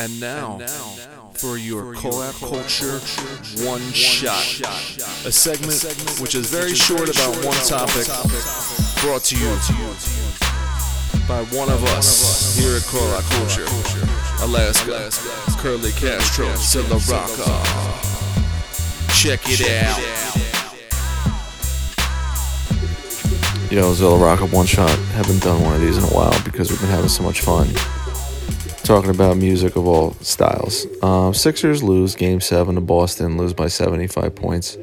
And now, for your call out culture one shot, a segment which is very short about one topic, brought to you by one of us here at Call Out Culture, Alaska, Curly Castro, Zilla Rocca. Check it out. Yo, Zilla Rock One Shot. Haven't done one of these in a while because we've been having so much fun talking about music of all styles. Uh, Sixers lose Game Seven to Boston, lose by seventy-five points.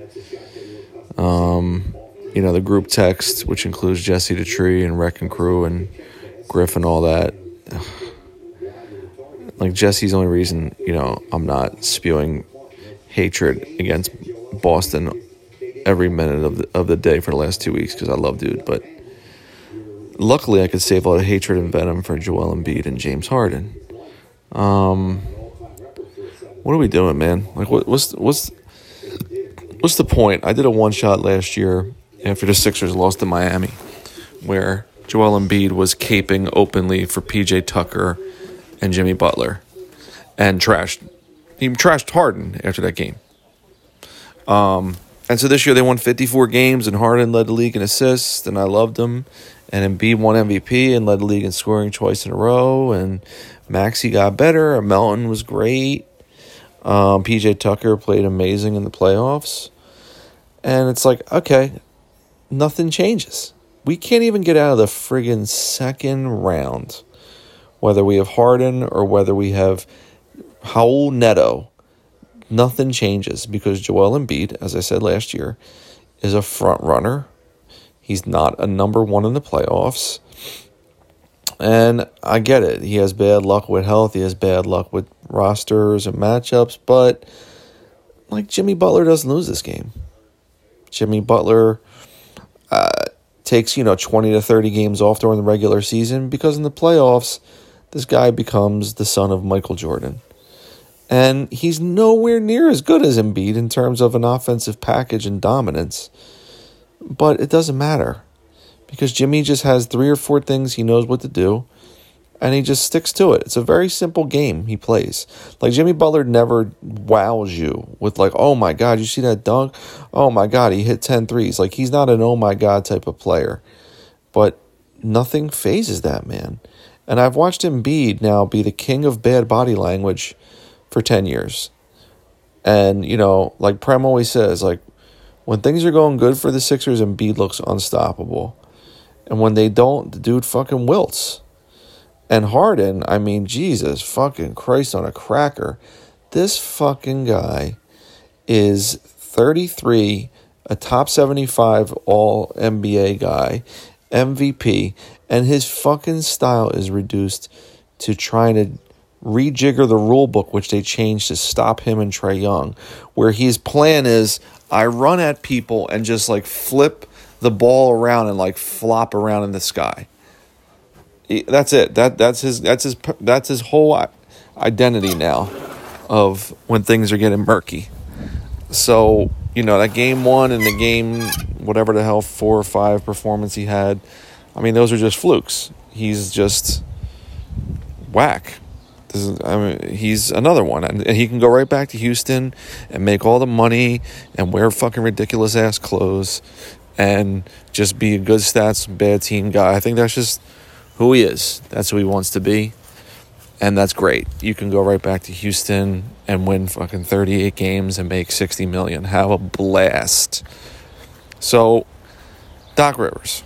Um, you know the group text, which includes Jesse Tree and Wrecking Crew and Griff and all that. Like Jesse's only reason you know I'm not spewing hatred against Boston every minute of the, of the day for the last two weeks because I love dude, but luckily I could save a lot of hatred and venom for Joel Embiid and James Harden. Um, what are we doing, man? Like, what, what's what's what's the point? I did a one shot last year after the Sixers lost to Miami, where Joel Embiid was caping openly for PJ Tucker and Jimmy Butler, and trashed he trashed Harden after that game. Um, and so this year they won 54 games, and Harden led the league in assists, and I loved him. And Embiid won MVP and led the league in scoring twice in a row. And Maxey got better. Melton was great. Um, PJ Tucker played amazing in the playoffs. And it's like, okay, nothing changes. We can't even get out of the friggin' second round, whether we have Harden or whether we have Raul Neto. Nothing changes because Joel Embiid, as I said last year, is a front runner. He's not a number one in the playoffs. And I get it. He has bad luck with health. He has bad luck with rosters and matchups. But like Jimmy Butler doesn't lose this game. Jimmy Butler uh, takes you know twenty to thirty games off during the regular season because in the playoffs, this guy becomes the son of Michael Jordan. And he's nowhere near as good as Embiid in terms of an offensive package and dominance. But it doesn't matter because Jimmy just has three or four things he knows what to do and he just sticks to it. It's a very simple game he plays. Like Jimmy Butler never wows you with like, "Oh my god, you see that dunk? Oh my god, he hit 10 threes." Like he's not an "Oh my god" type of player. But nothing phases that man. And I've watched Embiid now be the king of bad body language for 10 years. And, you know, like Prem always says, like when things are going good for the Sixers, and Embiid looks unstoppable. And when they don't, the dude fucking wilts. And Harden, I mean, Jesus fucking Christ on a cracker. This fucking guy is 33, a top 75 all NBA guy, MVP, and his fucking style is reduced to trying to rejigger the rule book, which they changed to stop him and Trae Young, where his plan is I run at people and just like flip the ball around and like flop around in the sky. That's it. That that's his that's his that's his whole identity now of when things are getting murky. So, you know, that game 1 and the game whatever the hell 4 or 5 performance he had, I mean, those are just flukes. He's just whack. This is, I mean, he's another one, and he can go right back to Houston and make all the money and wear fucking ridiculous ass clothes and just be a good stats, bad team guy. I think that's just who he is. That's who he wants to be. And that's great. You can go right back to Houston and win fucking 38 games and make 60 million. Have a blast. So, Doc Rivers.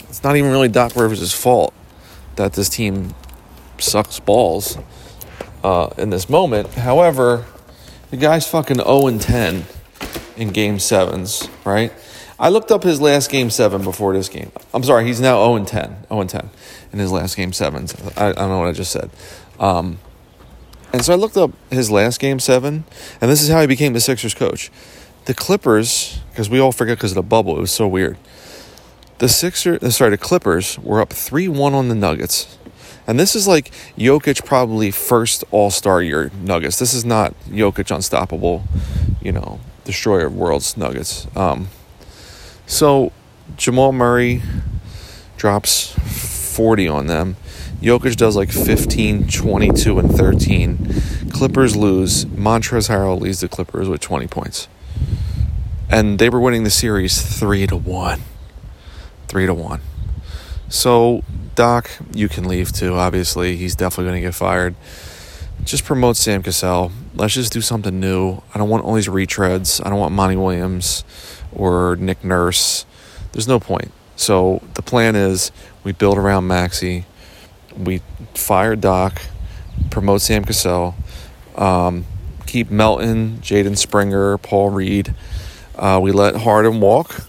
It's not even really Doc Rivers' fault that this team sucks balls uh, in this moment. However, the guy's fucking 0 and 10 in game sevens, right? I looked up his last game seven before this game. I'm sorry, he's now 0 and 10. 0 and 10 in his last game sevens. I, I don't know what I just said. Um, and so I looked up his last game seven, and this is how he became the Sixers coach. The Clippers, because we all forget because of the bubble, it was so weird. The Sixers, uh, sorry, the Clippers were up 3 1 on the Nuggets. And this is like Jokic probably first All Star year Nuggets. This is not Jokic unstoppable, you know, destroyer of worlds Nuggets. Um, so Jamal Murray drops 40 on them. Jokic does like 15, 22, and 13. Clippers lose. Montrezl Harrell leads the Clippers with 20 points. And they were winning the series 3 to 1. 3 to 1. So, Doc, you can leave too, obviously. He's definitely going to get fired. Just promote Sam Cassell. Let's just do something new. I don't want all these retreads. I don't want Monty Williams or Nick Nurse. There's no point. So the plan is we build around Maxey, We fire Doc, promote Sam Cassell, um, keep Melton, Jaden Springer, Paul Reed. Uh, we let Harden walk.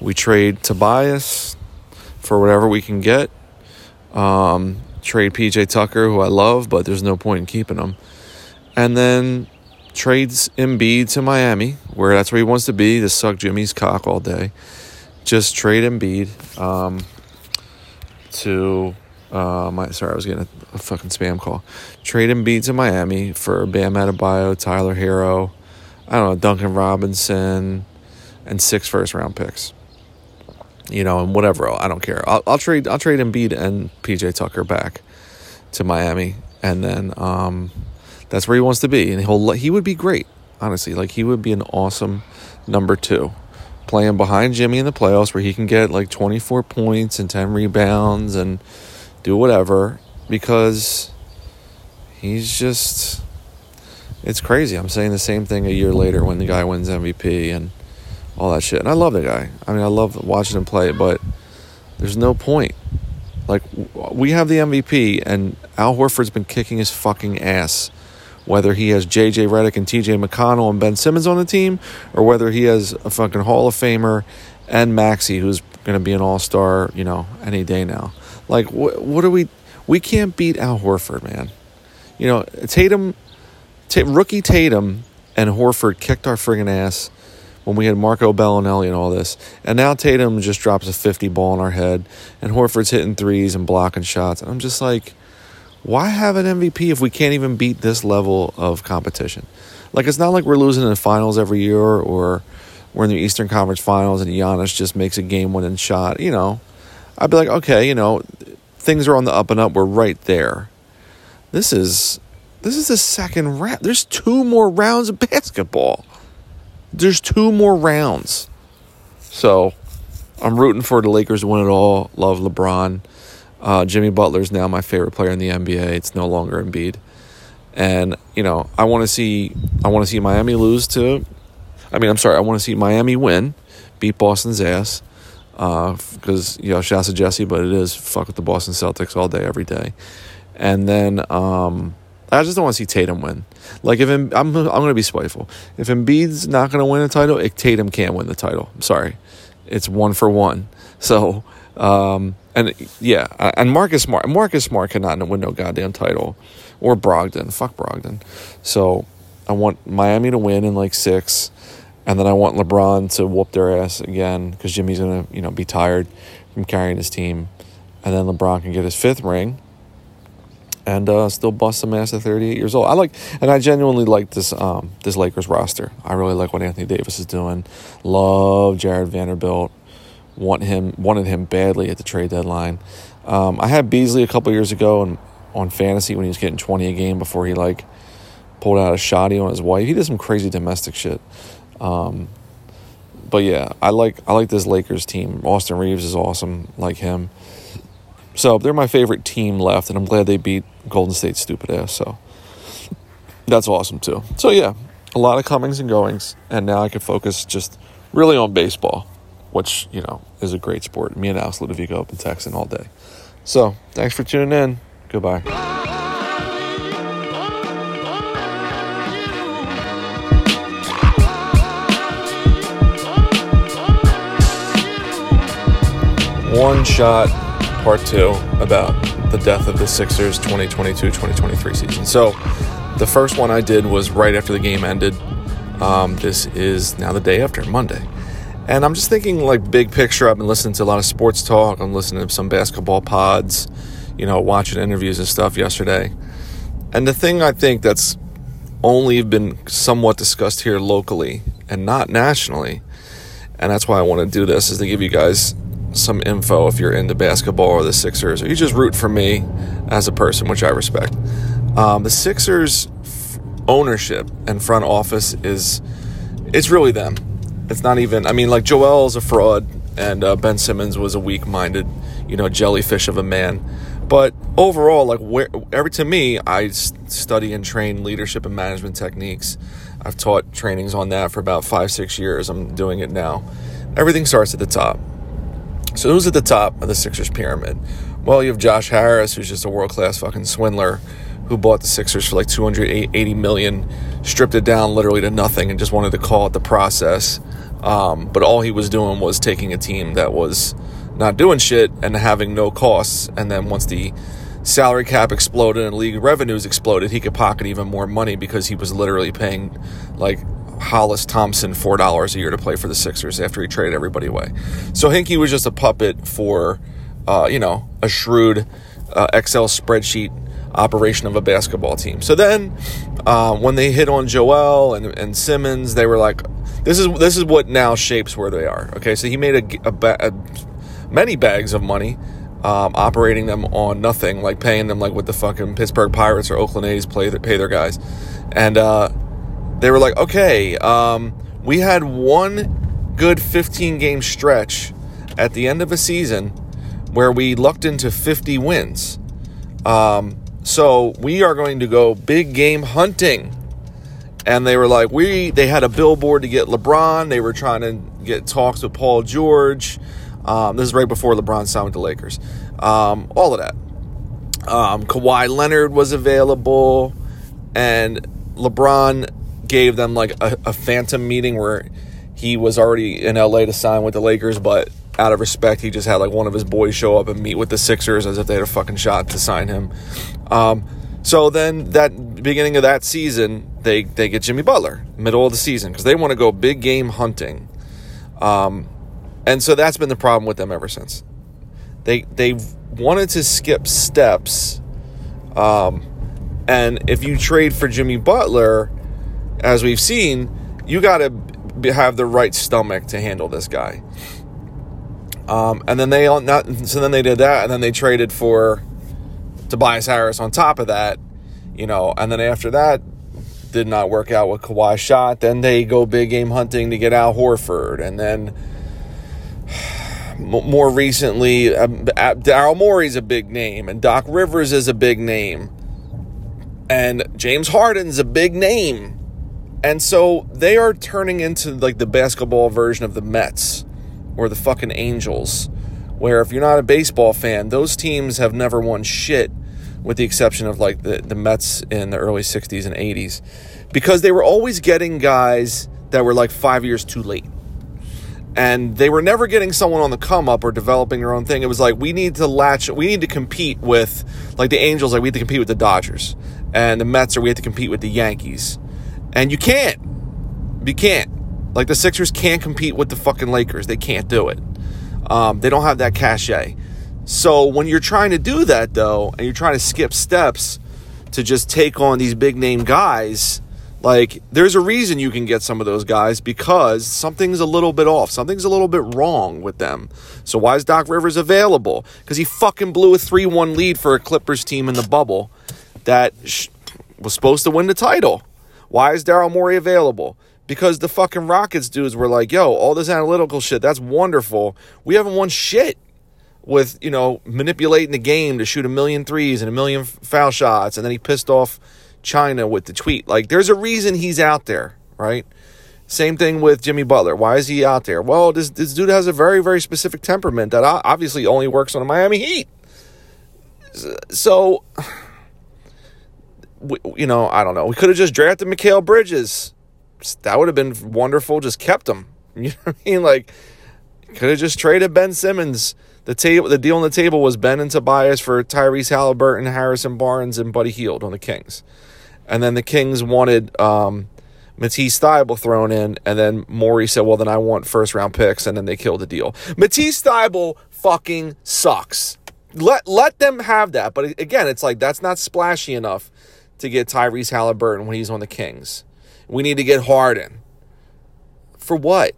We trade Tobias for whatever we can get. Um, trade PJ Tucker, who I love, but there's no point in keeping him. And then trades Embiid to Miami, where that's where he wants to be, to suck Jimmy's cock all day. Just trade Embiid um, to uh, my sorry, I was getting a, a, fucking spam call. Trade Embiid to Miami for Bam Adebayo, Tyler Herro, I don't know, Duncan Robinson, and six first round picks. You know, and whatever. I don't care. I'll, I'll trade. I'll trade Embiid and PJ Tucker back to Miami, and then um, that's where he wants to be, and he'll he would be great. Honestly, like he would be an awesome number two, playing behind Jimmy in the playoffs, where he can get like twenty four points and ten rebounds and do whatever because he's just it's crazy. I'm saying the same thing a year later when the guy wins MVP and all that shit. And I love the guy. I mean, I love watching him play, but there's no point. Like we have the MVP and Al Horford's been kicking his fucking ass. Whether he has JJ Redick and TJ McConnell and Ben Simmons on the team, or whether he has a fucking Hall of Famer and Maxey, who's going to be an all star, you know, any day now. Like, wh- what are we? We can't beat Al Horford, man. You know, Tatum, t- rookie Tatum and Horford kicked our friggin' ass when we had Marco Belinelli and all this. And now Tatum just drops a 50 ball on our head, and Horford's hitting threes and blocking shots. And I'm just like, why have an MVP if we can't even beat this level of competition? Like, it's not like we're losing in the finals every year or we're in the Eastern Conference Finals and Giannis just makes a game winning shot. You know, I'd be like, okay, you know, things are on the up and up. We're right there. This is this is the second round. There's two more rounds of basketball. There's two more rounds. So I'm rooting for the Lakers to win it all. Love LeBron. Uh, Jimmy Butler's now my favorite player in the NBA. It's no longer Embiid. And, you know, I want to see I want to see Miami lose to I mean, I'm sorry, I want to see Miami win, beat Boston's ass because uh, you know shouts to Jesse, but it is fuck with the Boston Celtics all day, every day. And then um, I just don't want to see Tatum win. Like if I'm, I'm, going to be spiteful. If Embiid's not going to win a title, it, Tatum can't win the title. I'm sorry, it's one for one. So um, and yeah, and Marcus Smart, Marcus Smart cannot win no goddamn title, or Brogdon. Fuck Brogdon. So I want Miami to win in like six and then I want LeBron to whoop their ass again because Jimmy's gonna you know be tired from carrying his team, and then LeBron can get his fifth ring. And uh, still bust some ass at 38 years old. I like, and I genuinely like this um, this Lakers roster. I really like what Anthony Davis is doing. Love Jarred Vanderbilt. Want him, wanted him badly at the trade deadline. Um, I had Beasley a couple years ago and on fantasy when he was getting 20 a game before he like pulled out a shoddy on his wife. He did some crazy domestic shit. Um, but yeah, I like I like this Lakers team. Austin Reaves is awesome, like him. So they're my favorite team left, and I'm glad they beat Golden State stupid ass. So that's awesome too. So yeah, a lot of comings and goings, and now I can focus just really on baseball, which you know is a great sport. Me and Alex Ludovico have been texting all day. So thanks for tuning in. Goodbye. one shot part two about the death of the Sixers 2022 2023 season. So, the first one I did was right after the game ended. Um, this is now the day after, Monday. And I'm just thinking, like, big picture. I've been listening to a lot of sports talk. I'm listening to some basketball pods, you know, watching interviews and stuff yesterday. And the thing I think that's only been somewhat discussed here locally and not nationally, and that's why I want to do this, is to give you guys some info if you're into basketball or the Sixers, or you just root for me as a person, which I respect. Um, the Sixers ownership and front office is it's really them. It's not even. I mean, like Joel's a fraud, and uh, Ben Simmons was a weak-minded, you know, jellyfish of a man. But overall, like where every to me, I study and train leadership and management techniques. I've taught trainings on that for about five, six years. I'm doing it now. Everything starts at the top. So who's at the top of the Sixers pyramid? Well, you have Josh Harris, who's just a world class fucking swindler who bought the Sixers for like 280 million, stripped it down literally to nothing, and just wanted to call it the process. Um, but all he was doing was taking a team that was not doing shit and having no costs. And then once the salary cap exploded and league revenues exploded, he could pocket even more money because he was literally paying like Hollis Thompson four dollars a year to play for the Sixers after he traded everybody away. So Hinkie was just a puppet for, uh, you know, a shrewd uh, Excel spreadsheet operation of a basketball team. So then, uh, when they hit on Joel and, and Simmons, they were like, "This is this is what now shapes where they are." Okay, so he made a, a, a many bags of money. Um, operating them on nothing, like paying them like what the fucking Pittsburgh Pirates or Oakland A's play pay their guys, and uh, they were like, okay, um, we had one good 15 game stretch at the end of a season where we lucked into 50 wins. Um, so we are going to go big game hunting. And they were like, we, they had a billboard to get LeBron. They were trying to get talks with Paul George. Um, this is right before LeBron signed with the Lakers. Um, all of that. Um, Kawhi Leonard was available. And LeBron gave them like a, a phantom meeting where he was already in LA to sign with the Lakers, but out of respect, he just had like one of his boys show up and meet with the Sixers as if they had a fucking shot to sign him. Um, so then that beginning of that season, they they get Jimmy Butler middle of the season because they want to go big game hunting. Um, and so that's been the problem with them ever since. They they wanted to skip steps. Um, and if you trade for Jimmy Butler, as we've seen, you got to have the right stomach to handle this guy. Um, and then they not so then they did that, and then they traded for Tobias Harris on top of that, you know, and then after that did not work out with Kawhi shot. Then they go big game hunting to get Al Horford, and then more recently, um, Daryl Morey's a big name, and Doc Rivers is a big name, and James Harden's a big name, and so they are turning into like the basketball version of the Mets or the fucking Angels, where if you're not a baseball fan, those teams have never won shit, with the exception of like the, the Mets in the early 60s and 80s, because they were always getting guys that were like five years too late. And they were never getting someone on the come up or developing their own thing. It was like, we need to latch, we need to compete with, like the Angels, like we have to compete with the Dodgers. And the Mets, or we have to compete with the Yankees. And you can't. You can't like the Sixers can't compete with the fucking Lakers. They can't do it. Um, they don't have that cachet. So when you're trying to do that though, and you're trying to skip steps to just take on these big name guys, like there's a reason you can get some of those guys because something's a little bit off. Something's a little bit wrong with them. So why is Doc Rivers available? Because he fucking blew a 3-1 lead for a Clippers team in the bubble that was supposed to win the title. Why is Daryl Morey available? Because the fucking Rockets dudes were like, yo, all this analytical shit, that's wonderful. We haven't won shit with, you know, manipulating the game to shoot a million threes and a million foul shots. And then he pissed off China with the tweet. Like, there's a reason he's out there, right? Same thing with Jimmy Butler. Why is he out there? Well, this, this dude has a very, very specific temperament that obviously only works on the Miami Heat. So, you know, I don't know. We could have just drafted Mikal Bridges that would have been wonderful. Just kept him. You know what I mean? Like, could have just traded Ben Simmons. The table, the deal on the table was Ben and Tobias for Tyrese Halliburton, Harrison Barnes, and Buddy Hield on the Kings, and then the Kings wanted um, Matisse Thybulle thrown in, and then Morey said, "Well, then I want first round picks," and then they killed the deal. Matisse Thybulle fucking sucks. Let let them have that, but again, it's like that's not splashy enough to get Tyrese Halliburton when he's on the Kings. We need to get Harden. For what?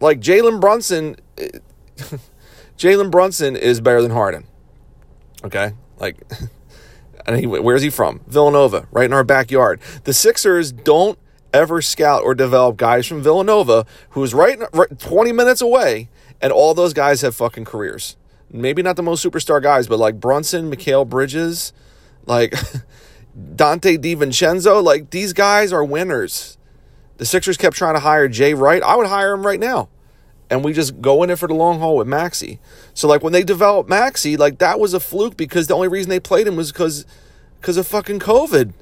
Like Jalen Brunson. Jalen Brunson is better than Harden. Okay, like, and he, where's he from? Villanova, right in our backyard. The Sixers don't ever scout or develop guys from Villanova who's right, right 20 minutes away, and all those guys have fucking careers. Maybe not the most superstar guys, but like Brunson, Mikal Bridges, like Donte DiVincenzo, like these guys are winners. The Sixers kept trying to hire Jay Wright. I would hire him right now. And we just go in it for the long haul with Maxey. So like when they developed Maxey, like that was a fluke because the only reason they played him was because because of fucking COVID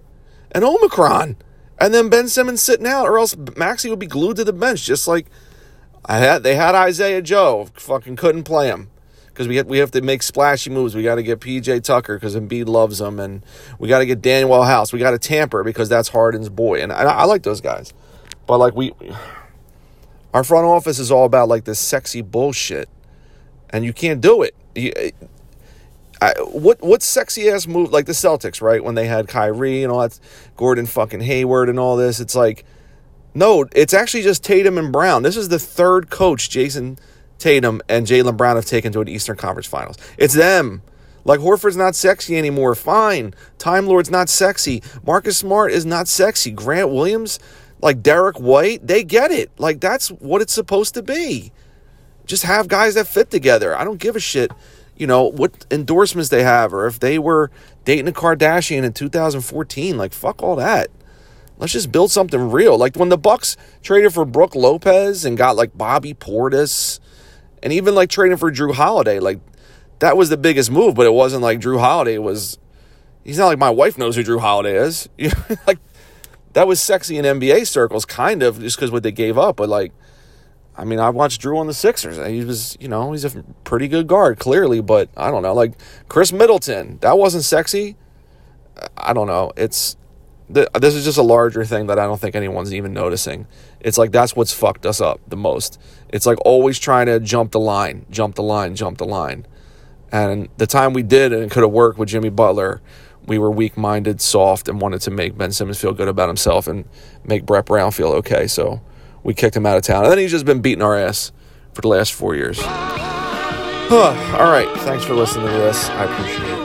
and Omicron. And then Ben Simmons sitting out, or else Maxey would be glued to the bench, just like I had. They had Isaiah Joe, fucking couldn't play him because we have, we have to make splashy moves. We got to get PJ Tucker because Embiid loves him, and we got to get Danuel House. We got to tamper because that's Harden's boy, and I, I like those guys. But like we, our front office is all about like this sexy bullshit, and you can't do it. You, eh, I, what what sexy ass move like the Celtics, right? When they had Kyrie and all that, Gordon fucking Hayward and all this, it's like, no, it's actually just Tatum and Brown. This is the third coach Jayson Tatum and Jaylen Brown have taken to an Eastern Conference Finals. It's them. Like Horford's not sexy anymore. Fine. Time Lord's not sexy. Marcus Smart is not sexy. Grant Williams, like Derrick White, they get it. Like that's what it's supposed to be. Just have guys that fit together. I don't give a shit you know, what endorsements they have or if they were dating a Kardashian in 2014. Like, fuck all that. Let's just build something real. Like when the Bucks traded for Brook Lopez and got like Bobby Portis and even like trading for Jrue Holiday, like that was the biggest move, but it wasn't like Jrue Holiday was he's not like my wife knows who Jrue Holiday is. like that was sexy in NBA circles, kind of, just because what they gave up. But like I mean, I watched Jrue on the Sixers. He was, you know, he's a pretty good guard, clearly, but I don't know. Like Khris Middleton, that wasn't sexy. I don't know. It's this is just a larger thing that I don't think anyone's even noticing. It's like that's what's fucked us up the most. It's like always trying to jump the line, jump the line, jump the line. And the time we did and it could have worked with Jimmy Butler, we were weak minded, soft, and wanted to make Ben Simmons feel good about himself and make Brett Brown feel okay. So we kicked him out of town. And then he's just been beating our ass for the last four years. All right. Thanks for listening to this. I appreciate it.